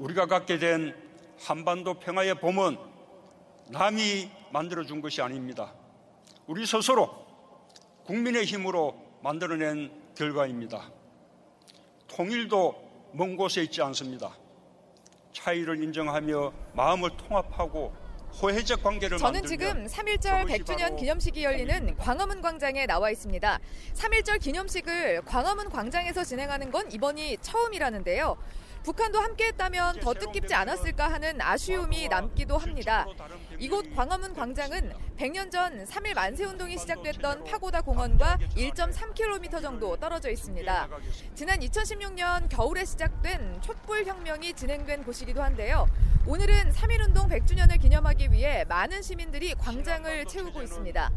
우리가 갖게 된 한반도 평화의 봄은 남이 만들어준 것이 아닙니다. 우리 스스로 국민의 힘으로 만들어낸 결과입니다. 통일도 먼 곳에 있지 않습니다. 차이를 인정하며 마음을 통합하고 호혜적 관계를 저는 지금 3.1절 그것이 100주년 바로 기념식이 열리는 광화문 광장에 나와 있습니다. 3.1절 기념식을 광화문 광장에서 진행하는 건 이번이 처음이라는데요. 북한도 함께했다면 더 뜻깊지 않았을까 하는 아쉬움이 남기도 합니다. 이곳 광화문 광장은 100년 전3.1 만세운동이 시작됐던 파고다 공원과 1.3km 정도 떨어져 있습니다. 지난 2016년 겨울에 시작된 촛불혁명이 진행된 곳이기도 한데요. 오늘은 3.1운동 100주년을 기념하기 위해 많은 시민들이 광장을 채우고 있습니다.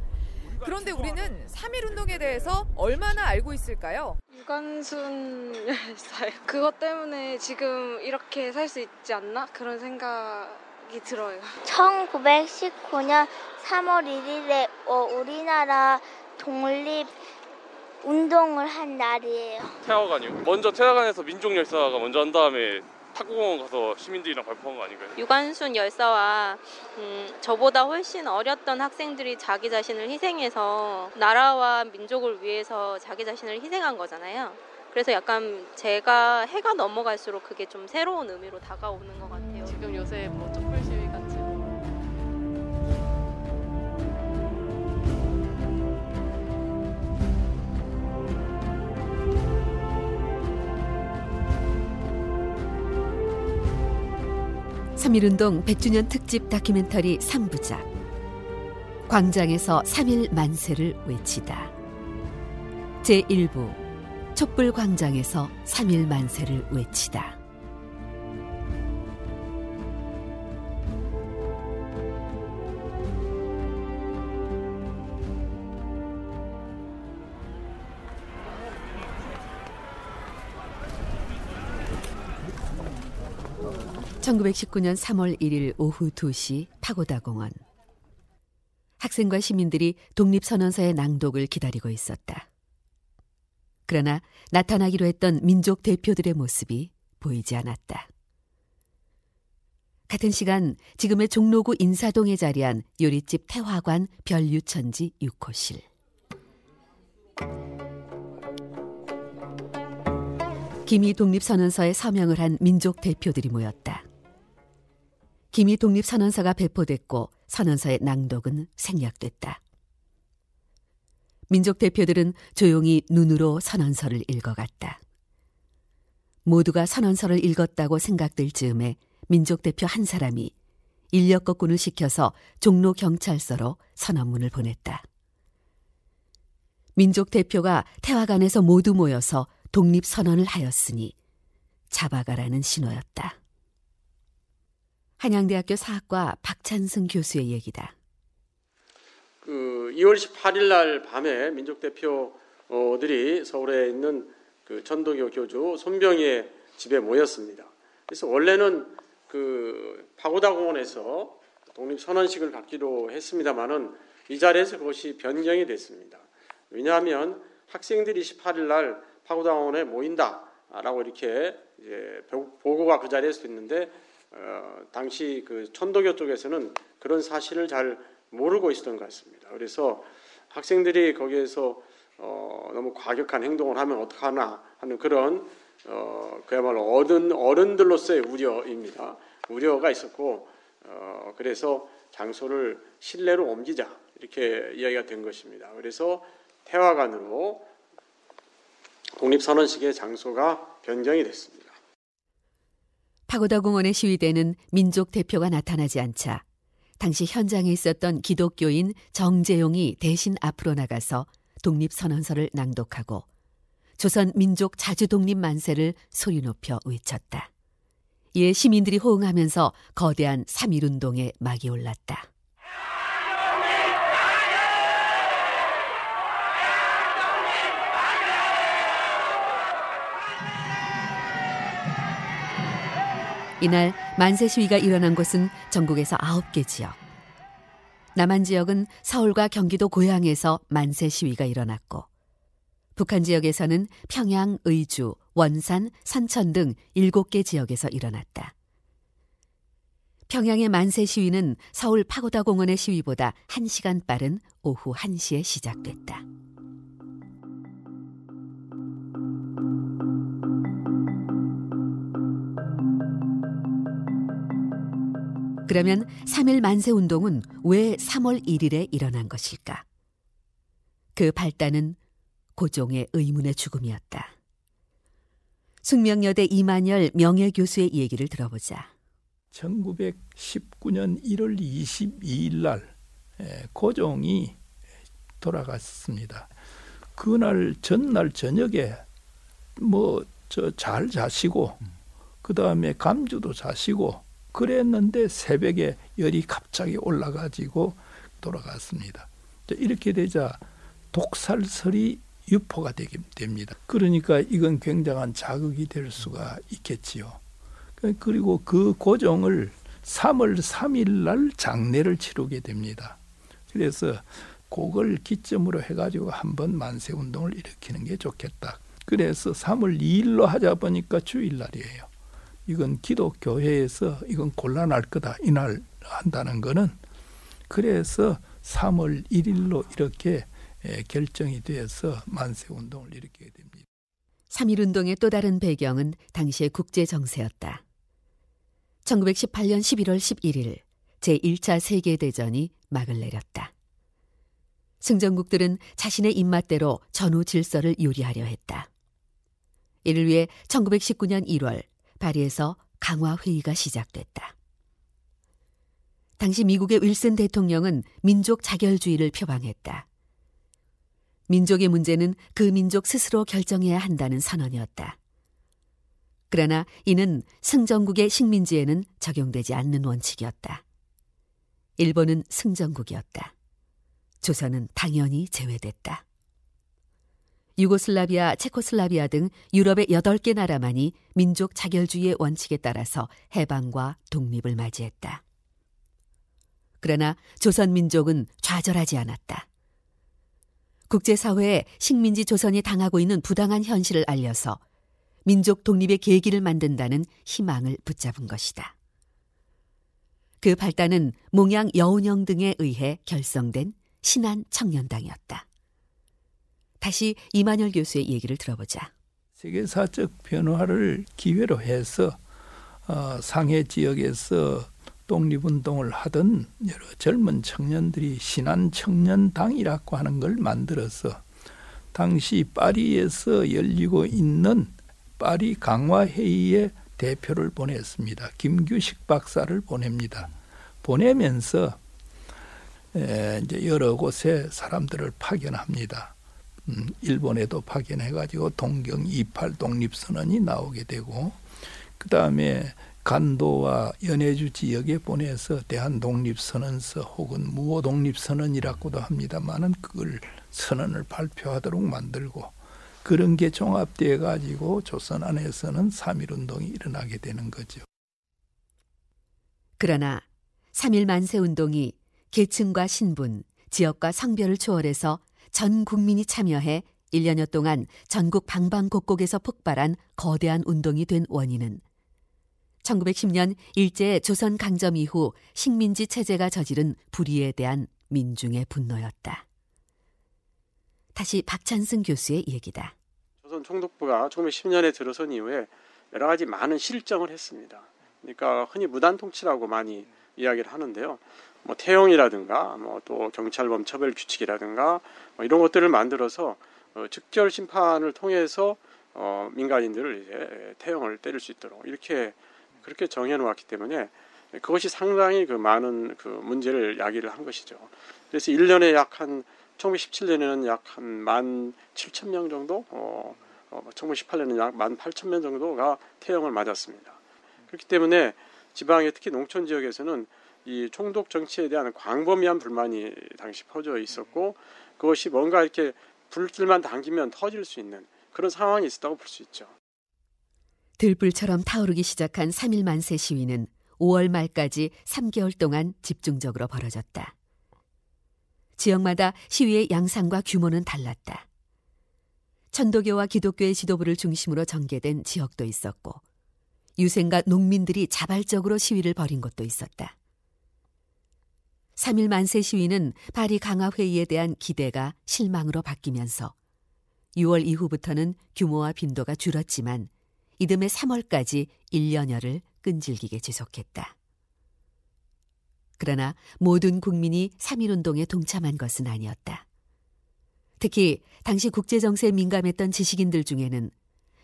그런데 우리는 3.1운동에 대해서 얼마나 알고 있을까요? 유관순 열사요. 그것 때문에 지금 이렇게 살 수 있지 않나? 그런 생각이 들어요. 1919년 3월 1일에 어, 우리나라 독립 운동을 한 날이에요. 태화관이요. 먼저 태화관에서 민족 열사가 먼저 한 다음에 탁구공원 가서 시민들이랑 발표한 거 아닌가요? 유관순 열사와 음, 저보다 훨씬 어렸던 학생들이 자기 자신을 희생해서 나라와 민족을 위해서 자기 자신을 희생한 거잖아요. 그래서 약간 제가 해가 넘어갈수록 그게 좀 새로운 의미로 다가오는 것 같아요. 지금 요새 뭐 촛불 3.1운동 100주년 특집 다큐멘터리 3부작. 광장에서 3일 만세를 외치다. 제1부 촛불광장에서 3일 만세를 외치다. (1919년 3월 1일) 오후 2시 파고다 공원 학생과 시민들이 독립선언서의 낭독을 기다리고 있었다. 그러나 나타나기로 했던 민족 대표들의 모습이 보이지 않았다. 같은 시간 지금의 종로구 인사동에 자리한 요리집 태화관 별유천지 6호실. 기미 독립선언서에 서명을 한 민족 대표들이 모였다. 기미 독립선언서가 배포됐고 선언서의 낭독은 생략됐다. 민족 대표들은 조용히 눈으로 선언서를 읽어갔다. 모두가 선언서를 읽었다고 생각될 즈음에 민족 대표 한 사람이 인력 거꾼을 시켜서 종로 경찰서로 선언문을 보냈다. 민족 대표가 태화관에서 모두 모여서 독립 선언을 하였으니 잡아가라는 신호였다. 한양대학교 사학과 박찬승 교수의 얘기다. 그 2월 18일 날 밤에 민족 대표들이 서울에 있는 그 천도교 교주 손병희의 집에 모였습니다. 그래서 원래는 그 파고다 공원에서 독립 선언식을 갖기로 했습니다만은 이 자리에서 그것이 변경이 됐습니다. 왜냐하면 학생들이 18일 날 파고다 공원에 모인다라고 이렇게 보고가 그 자리에서 됐는데 어, 당시 그 천도교 쪽에서는 그런 사실을 잘 모르고 있었던 것 같습니다. 그래서 학생들이 거기에서 어, 너무 과격한 행동을 하면 어떡하나 하는 그런 어, 그야말로 어른 어른들로서의 우려입니다. 우려가 있었고 어, 그래서 장소를 실내로 옮기자 이렇게 이야기가 된 것입니다. 그래서 태화관으로 독립선언식의 장소가 변경이 됐습니다. 파고다 공원의 시위대는 민족 대표가 나타나지 않자 당시 현장에 있었던 기독교인 정재용이 대신 앞으로 나가서 독립선언서를 낭독하고 조선 민족 자주 독립 만세를 소리 높여 외쳤다. 이에 시민들이 호응하면서 거대한 3.1운동에 막이 올랐다. 이날 만세 시위가 일어난 곳은 전국에서 9개 지역. 남한 지역은 서울과 경기도 고향에서 만세 시위가 일어났고 북한 지역에서는 평양, 의주, 원산, 산천 등 7개 지역에서 일어났다. 평양의 만세 시위는 서울 파고다 공원의 시위보다 1시간 빠른 오후 1시에 시작됐다. 그러면 3일 만세 운동은 왜 3월 1일에 일어난 것일까? 그 발단은 고종의 의문의 죽음이었다. 숙명여대 이만열 명예교수의 얘기를 들어보자. 1919년 1월 22일 날 고종이 돌아갔습니다. 그날 전날 저녁에 뭐 저 잘 자시고 그 다음에 감주도 자시고 그랬는데 새벽에 열이 갑자기 올라가지고 돌아갔습니다. 이렇게 되자 독살설이 유포가 되게 됩니다. 그러니까 이건 굉장한 자극이 될 수가 있겠지요. 그리고 그 고종을 3월 3일 날 장례를 치르게 됩니다. 그래서 그걸 기점으로 해가지고 한번 만세 운동을 일으키는 게 좋겠다. 그래서 3월 2일로 하자 보니까 주일날이에요. 이건 기독교회에서 이건 곤란할 거다. 이날 한다는 거는 그래서 3월 1일로 이렇게 결정이 되어서 만세 운동을 일으키게 됩니다. 3.1 운동의 또 다른 배경은 당시의 국제 정세였다. 1918년 11월 11일 제1차 세계 대전이 막을 내렸다. 승전국들은 자신의 입맛대로 전후 질서를 요리하려 했다. 이를 위해 1919년 1월 파리에서 강화 회의가 시작됐다. 당시 미국의 윌슨 대통령은 민족 자결주의를 표방했다. 민족의 문제는 그 민족 스스로 결정해야 한다는 선언이었다. 그러나 이는 승전국의 식민지에는 적용되지 않는 원칙이었다. 일본은 승전국이었다. 조선은 당연히 제외됐다. 유고슬라비아, 체코슬라비아 등 유럽의 8개 나라만이 민족 자결주의의 원칙에 따라서 해방과 독립을 맞이했다. 그러나 조선 민족은 좌절하지 않았다. 국제사회에 식민지 조선이 당하고 있는 부당한 현실을 알려서 민족 독립의 계기를 만든다는 희망을 붙잡은 것이다. 그 발단은 몽양 여운형 등에 의해 결성된 신한 청년당이었다. 다시 이만열 교수의 얘기를 들어보자. 세계사적 변화를 기회로 해서 어, 상해 지역에서 독립운동을 하던 여러 젊은 청년들이 신한 청년당이라고 하는 걸 만들어서 당시 파리에서 열리고 있는 파리 강화회의에 대표를 보냈습니다. 김규식 박사를 보냅니다. 보내면서 에, 이제 여러 곳에 사람들을 파견합니다. 음, 일본에도 파견해가지고 동경 28 독립선언이 나오게 되고 그 다음에 간도와 연해주 지역에 보내서 대한 독립선언서 혹은 무호 독립선언이라고도 합니다만은 그걸 선언을 발표하도록 만들고 그런 게 종합되어 가지고 조선 안에서는 3.1 운동이 일어나게 되는 거죠. 그러나 3.1 만세 운동이 계층과 신분, 지역과 성별을 초월해서 전 국민이 참여해 1년여 동안 전국 방방곡곡에서 폭발한 거대한 운동이 된 원인은 1910년 일제 조선 강점 이후 식민지 체제가 저지른 불의에 대한 민중의 분노였다. 다시 박찬승 교수의 얘기다. 조선 총독부가 1910년에 들어선 이후에 여러 가지 많은 실정을 했습니다. 그러니까 흔히 무단 통치라고 많이 이야기를 하는데요. 뭐 태용이라든가 뭐 또 경찰범 처벌 규칙이라든가 뭐 이런 것들을 만들어서 어, 즉결 심판을 통해서 어, 민간인들을 이제 태형을 때릴 수 있도록 이렇게 그렇게 정해 놓았기 때문에 그것이 상당히 그 많은 그 문제를 야기를 한 것이죠. 그래서 1년에 약 한 1917년에는 약한만 7천 명 정도, 어, 어 1918년에는 약만 8천 명 정도가 태형을 맞았습니다. 그렇기 때문에 지방의 특히 농촌 지역에서는 이 총독 정치에 대한 광범위한 불만이 당시 퍼져 있었고 그것이 뭔가 이렇게 불길만 당기면 터질 수 있는 그런 상황이 있었다고 볼 수 있죠. 들불처럼 타오르기 시작한 3일 만세 시위는 5월 말까지 3개월 동안 집중적으로 벌어졌다. 지역마다 시위의 양상과 규모는 달랐다. 천도교와 기독교의 지도부를 중심으로 전개된 지역도 있었고 유생과 농민들이 자발적으로 시위를 벌인 것도 있었다. 3일 만세 시위는 파리 강화 회의에 대한 기대가 실망으로 바뀌면서 6월 이후부터는 규모와 빈도가 줄었지만 이듬해 3월까지 1년여를 끈질기게 지속했다. 그러나 모든 국민이 3.1운동에 동참한 것은 아니었다. 특히 당시 국제정세에 민감했던 지식인들 중에는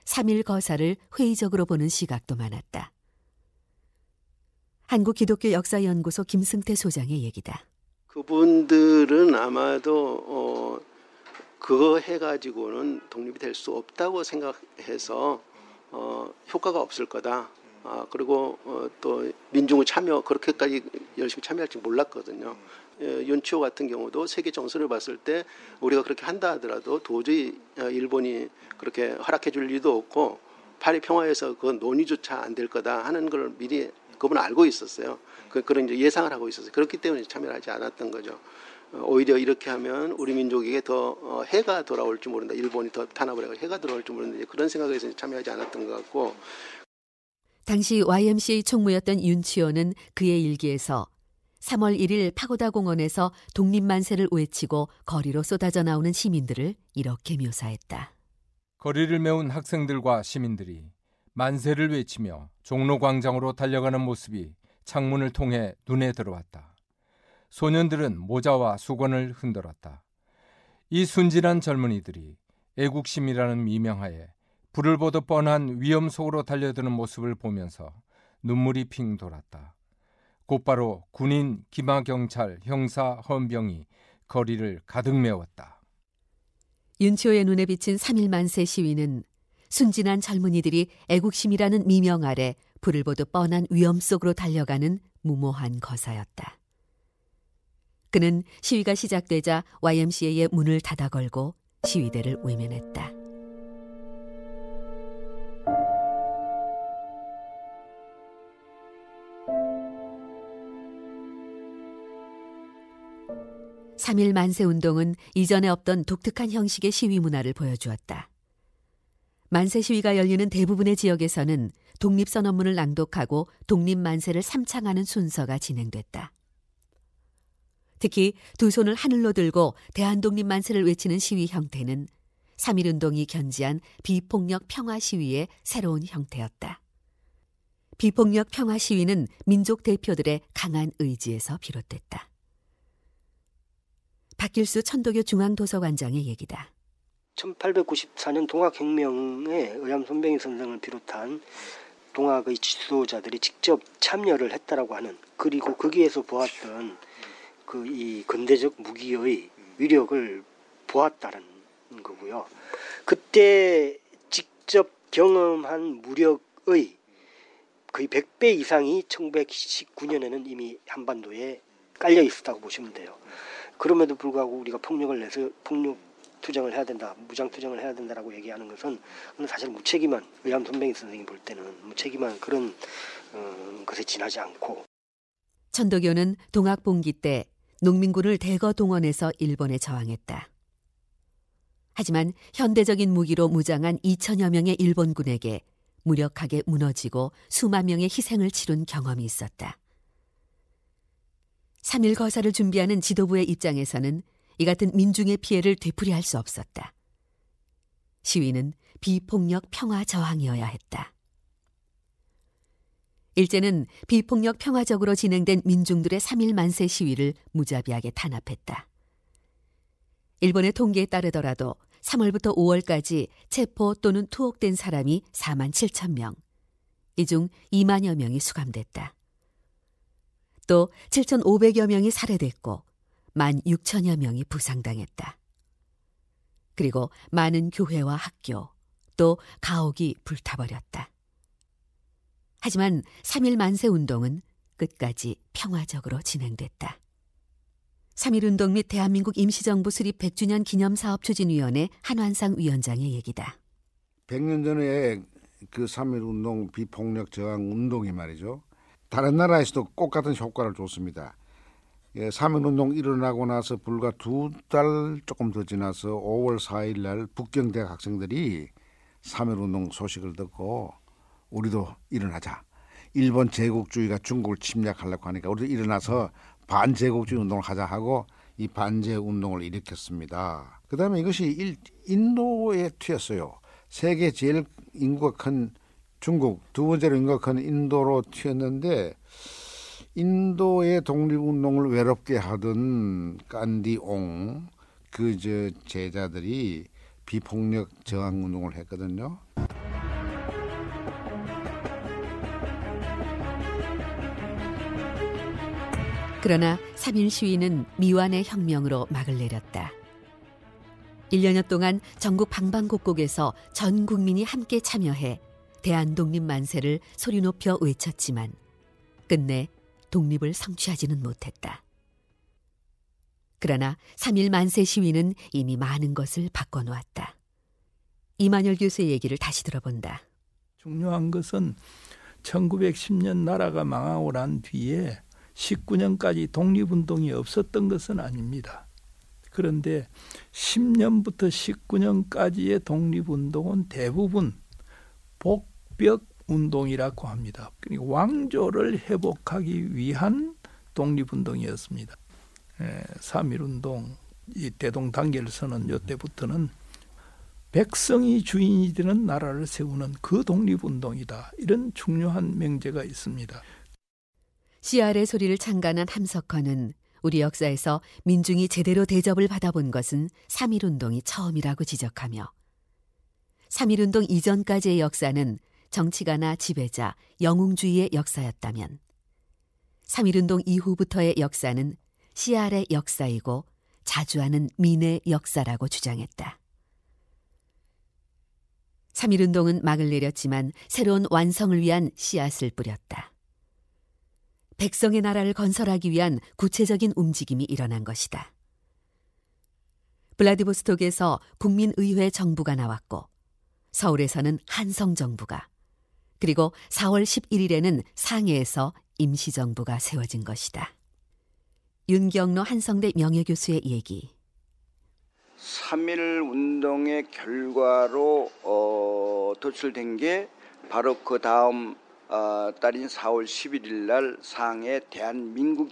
3.1 거사를 회의적으로 보는 시각도 많았다. 한국 기독교 역사연구소 김승태 소장의 얘기다. 그분들은 아마도 어, 그거 해가지고는 독립이 될 수 없다고 생각해서 어, 효과가 없을 거다. 아, 그리고 어, 또 민중의 참여 그렇게까지 열심히 참여할지 몰랐거든요. 예, 윤치호 같은 경우도 세계 정서를 봤을 때 우리가 그렇게 한다 하더라도 도저히 어, 일본이 그렇게 허락해 줄 리도 없고 파리 평화에서 그 논의조차 안 될 거다 하는 걸 미리 그분은 알고 있었어요. 그, 그런 이제 예상을 하고 있었어요. 그렇기 때문에 참여를 하지 않았던 거죠. 어, 오히려 이렇게 하면 우리 민족에게 더 어, 해가 돌아올 줄 모른다. 일본이 더 탄압을 해가 해가 돌아올 줄 모르는데 그런 생각에서 참여하지 않았던 것 같고. 당시 YMCA 총무였던 윤치호는 그의 일기에서 3월 1일 파고다 공원에서 독립만세를 외치고 거리로 쏟아져 나오는 시민들을 이렇게 묘사했다. 거리를 메운 학생들과 시민들이 만세를 외치며 종로 광장으로 달려가는 모습이 창문을 통해 눈에 들어왔다. 소년들은 모자와 수건을 흔들었다. 이 순진한 젊은이들이 애국심이라는 미명하에 불을 보듯 뻔한 위험 속으로 달려드는 모습을 보면서 눈물이 핑 돌았다. 곧바로 군인, 기마경찰, 형사, 헌병이 거리를 가득 메웠다. 윤치호의 눈에 비친 3일 만세 시위는 순진한 젊은이들이 애국심이라는 미명 아래 불을 보듯 뻔한 위험 속으로 달려가는 무모한 거사였다. 그는 시위가 시작되자 YMCA의 문을 닫아 걸고 시위대를 외면했다. (3일) 만세 운동은 이전에 없던 독특한 형식의 시위 문화를 보여주었다. 만세 시위가 열리는 대부분의 지역에서는 독립선언문을 낭독하고 독립만세를 삼창하는 순서가 진행됐다. 특히 두 손을 하늘로 들고 대한독립만세를 외치는 시위 형태는 3.1운동이 견지한 비폭력 평화 시위의 새로운 형태였다. 비폭력 평화 시위는 민족 대표들의 강한 의지에서 비롯됐다. 박길수 천도교 중앙도서관장의 얘기다. 1894년 동학혁명에 의암 손병희 선생을 비롯한 동학의 지도자들이 직접 참여를 했다라고 하는 그리고 거기에서 보았던 그 이 근대적 무기의 위력을 보았다는 거고요. 그때 직접 경험한 무력의 거의 100배 이상이 1919년에는 이미 한반도에 깔려 있었다고 보시면 돼요. 그럼에도 불구하고 우리가 폭력을 내서 폭력 투쟁을 해야 된다, 무장 투쟁을 해야 된다라고 얘기하는 것은 사실 무책임한 의암 손뱅이 선생님 볼 때는 무책임한 그런 어, 것에 지나지 않고 천도교는 동학봉기 때 농민군을 대거 동원해서 일본에 저항했다. 하지만 현대적인 무기로 무장한 2천여 명의 일본군에게 무력하게 무너지고 수만 명의 희생을 치룬 경험이 있었다. 3일 거사를 준비하는 지도부의 입장에서는 이 같은 민중의 피해를 되풀이할 수 없었다. 시위는 비폭력 평화 저항이어야 했다. 일제는 비폭력 평화적으로 진행된 민중들의 3일 만세 시위를 무자비하게 탄압했다. 일본의 통계에 따르더라도 3월부터 5월까지 체포 또는 투옥된 사람이 4만 7천 명, 이 중 2만여 명이 수감됐다. 또 7,500여 명이 살해됐고 1만 6천여 명이 부상당했다. 그리고 많은 교회와 학교, 또 가옥이 불타버렸다. 하지만 3일 만세 운동은 끝까지 평화적으로 진행됐다. 3.1 운동 및 대한민국 임시정부 수립 100주년 기념사업 추진위원회 한완상 위원장의 얘기다. 100년 전에 그3.1 운동 비폭력 저항 운동이 말이죠. 다른 나라에서도 꼭 같은 효과를 줬습니다. 예, 3.1 운동 일어나고 나서 불과 두 달 조금 더 지나서 5월 4일 날 북경대학 학생들이 3.1 운동 소식을 듣고 우리도 일어나자. 일본 제국주의가 중국을 침략하려고 하니까 우리도 일어나서 반제국주의 운동을 하자 하고 이 반제 운동을 일으켰습니다. 그다음에 이것이 일, 인도에 튀었어요. 세계 제일 인구가 큰 중국, 두 번째로 인구가 큰 인도로 튀었는데 인도의 독립운동을 외롭게 하던 깐디옹 그 저 제자들이 비폭력 저항 운동을 했거든요. 그러나 3일 시위는 미완의 혁명으로 막을 내렸다. 1년여 동안 전국 방방곡곡에서 전 국민이 함께 참여해 대한 독립 만세를 소리 높여 외쳤지만 끝내 독립을 성취하지는 못했다. 그러나 3일 만세 시위는 이미 많은 것을 바꿔놓았다. 이만열 교수의 얘기를 다시 들어본다. 중요한 것은 1910년 나라가 망하고 난 뒤에 19년까지 독립운동이 없었던 것은 아닙니다. 그런데 10년부터 19년까지의 독립운동은 대부분 복벽 운동이라고 합니다. 그러니까 왕조를 회복하기 위한 독립운동이었습니다. 3.1운동, 이 대동단결선언 요때부터는 백성이 주인이 되는 나라를 세우는 그 독립운동이다. 이런 중요한 명제가 있습니다. CR의 소리를 창간한 함석헌은 우리 역사에서 민중이 제대로 대접을 받아본 것은 3.1운동이 처음이라고 지적하며 3.1운동 이전까지의 역사는 정치가나 지배자, 영웅주의의 역사였다면 3.1운동 이후부터의 역사는 CR의 역사이고 자주하는 민의 역사라고 주장했다. 3.1운동은 막을 내렸지만 새로운 완성을 위한 씨앗을 뿌렸다. 백성의 나라를 건설하기 위한 구체적인 움직임이 일어난 것이다. 블라디보스톡에서 국민의회 정부가 나왔고 서울에서는 한성 정부가 그리고 4월 11일에는 상해에서 임시정부가 세워진 것이다. 윤경로 한성대 명예교수의 얘기. 3.1 운동의 결과로 어, 도출된 게 바로 그 다음 어, 달인 4월 11일 날 상해 대한민국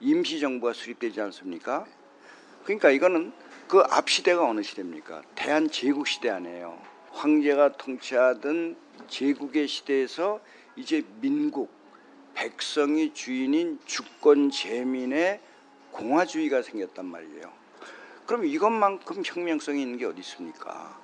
임시정부가 수립되지 않습니까? 그러니까 이거는 그 앞 시대가 어느 시대입니까? 대한제국 시대 아니에요. 황제가 통치하던 제국의 시대에서 이제 민국, 백성이 주인인 주권 제민의 공화주의가 생겼단 말이에요. 그럼 이것만큼 혁명성이 있는 게 어디 있습니까?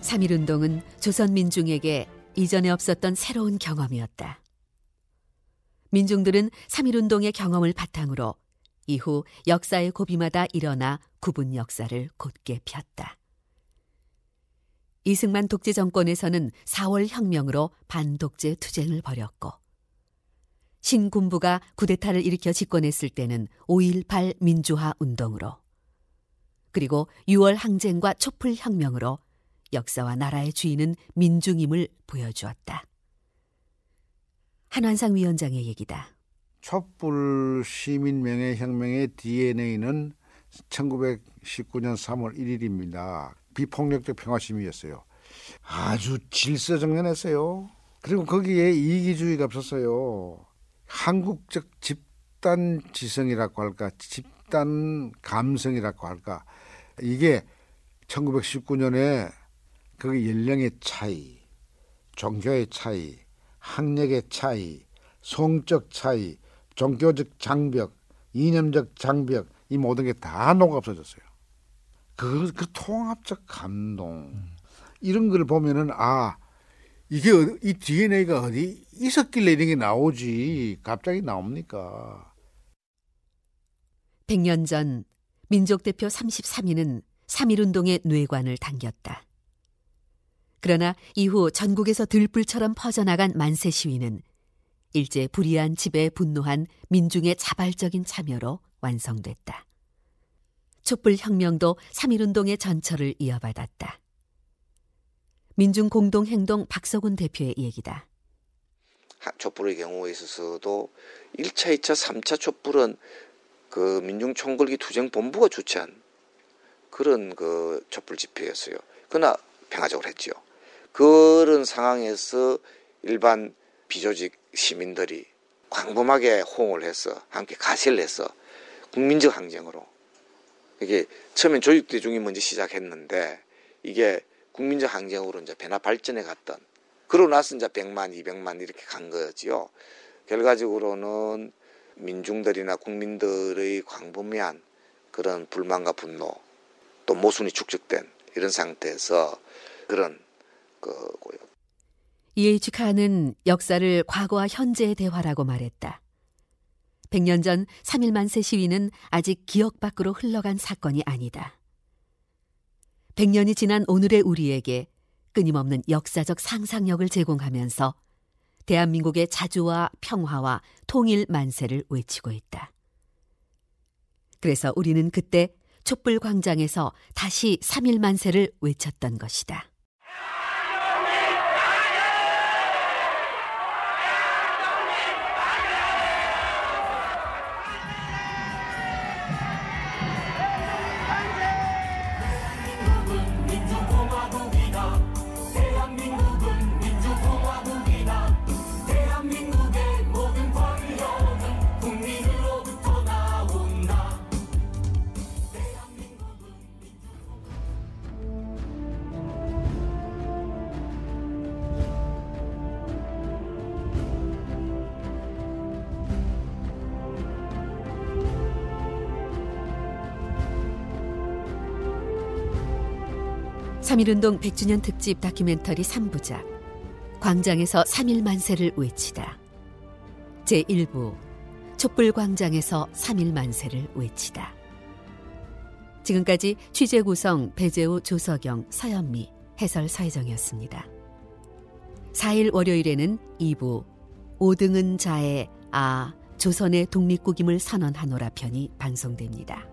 3.1운동은 조선 민중에게 이전에 없었던 새로운 경험이었다. 민중들은 3.1운동의 경험을 바탕으로 이후 역사의 고비마다 일어나 구분 역사를 곧게 폈다. 이승만 독재 정권에서는 4월 혁명으로 반독재 투쟁을 벌였고 신군부가 쿠데타를 일으켜 집권했을 때는 5.18 민주화 운동으로 그리고 6월 항쟁과 촛불 혁명으로 역사와 나라의 주인은 민중임을 보여주었다. 한환상 위원장의 얘기다. 촛불 시민 명예혁명의 DNA는 1919년 3월 1일입니다. 비폭력적 평화시위였어요. 아주 질서정연했어요. 그리고 거기에 이기주의가 없었어요. 한국적 집단 지성이라고 할까, 집단 감성이라고 할까. 이게 1919년에 그 연령의 차이, 종교의 차이, 학력의 차이, 성적 차이, 종교적 장벽, 이념적 장벽 이 모든 게 다 녹아 없어졌어요. 그, 그 통합적 감동 이런 걸 보면은 아 이게 이 DNA가 어디 있었길래 이런 게 나오지 갑자기 나옵니까? 100년 전 민족 대표 33인은 3.1운동의 뇌관을 당겼다. 그러나 이후 전국에서 들불처럼 퍼져나간 만세 시위는 일제 불의한 지배에 분노한 민중의 자발적인 참여로 완성됐다. 촛불 혁명도 3.1운동의 전철을 이어받았다. 민중 공동행동 박석훈 대표의 얘기다. 촛불의 경우에 있어서도 1차, 2차, 3차 촛불은 그 민중총궐기 투쟁본부가 주최한 그런 그 촛불 집회였어요. 그러나 평화적으로 했죠. 그런 상황에서 일반 비조직 시민들이 광범하게 호응을 해서 함께 가세를 해서 국민적 항쟁으로 이게 처음엔 조직대중이 먼저 시작했는데 이게 국민적 항쟁으로 이제 변화 발전해 갔던 그러고 나서 이제 100만, 200만 이렇게 간 거지요. 결과적으로는 민중들이나 국민들의 광범위한 그런 불만과 분노 또 모순이 축적된 이런 상태에서 그런 거고요. E.H. 칸은 역사를 과거와 현재의 대화라고 말했다. 100년 전 3일 만세 시위는 아직 기억 밖으로 흘러간 사건이 아니다. 100년이 지난 오늘의 우리에게 끊임없는 역사적 상상력을 제공하면서 대한민국의 자주와 평화와 통일 만세를 외치고 있다. 그래서 우리는 그때 촛불 광장에서 다시 3일 만세를 외쳤던 것이다. 삼일운동 100주년 특집 다큐멘터리 3부작. 광장에서 3일 만세를 외치다. 제1부. 촛불 광장에서 3일 만세를 외치다. 지금까지 취재 구성 배재우 조석영 서현미 해설 서혜정이었습니다. 4일 월요일에는 2부. 오등은 자의 아 조선의 독립국임을 선언하노라 편이 방송됩니다.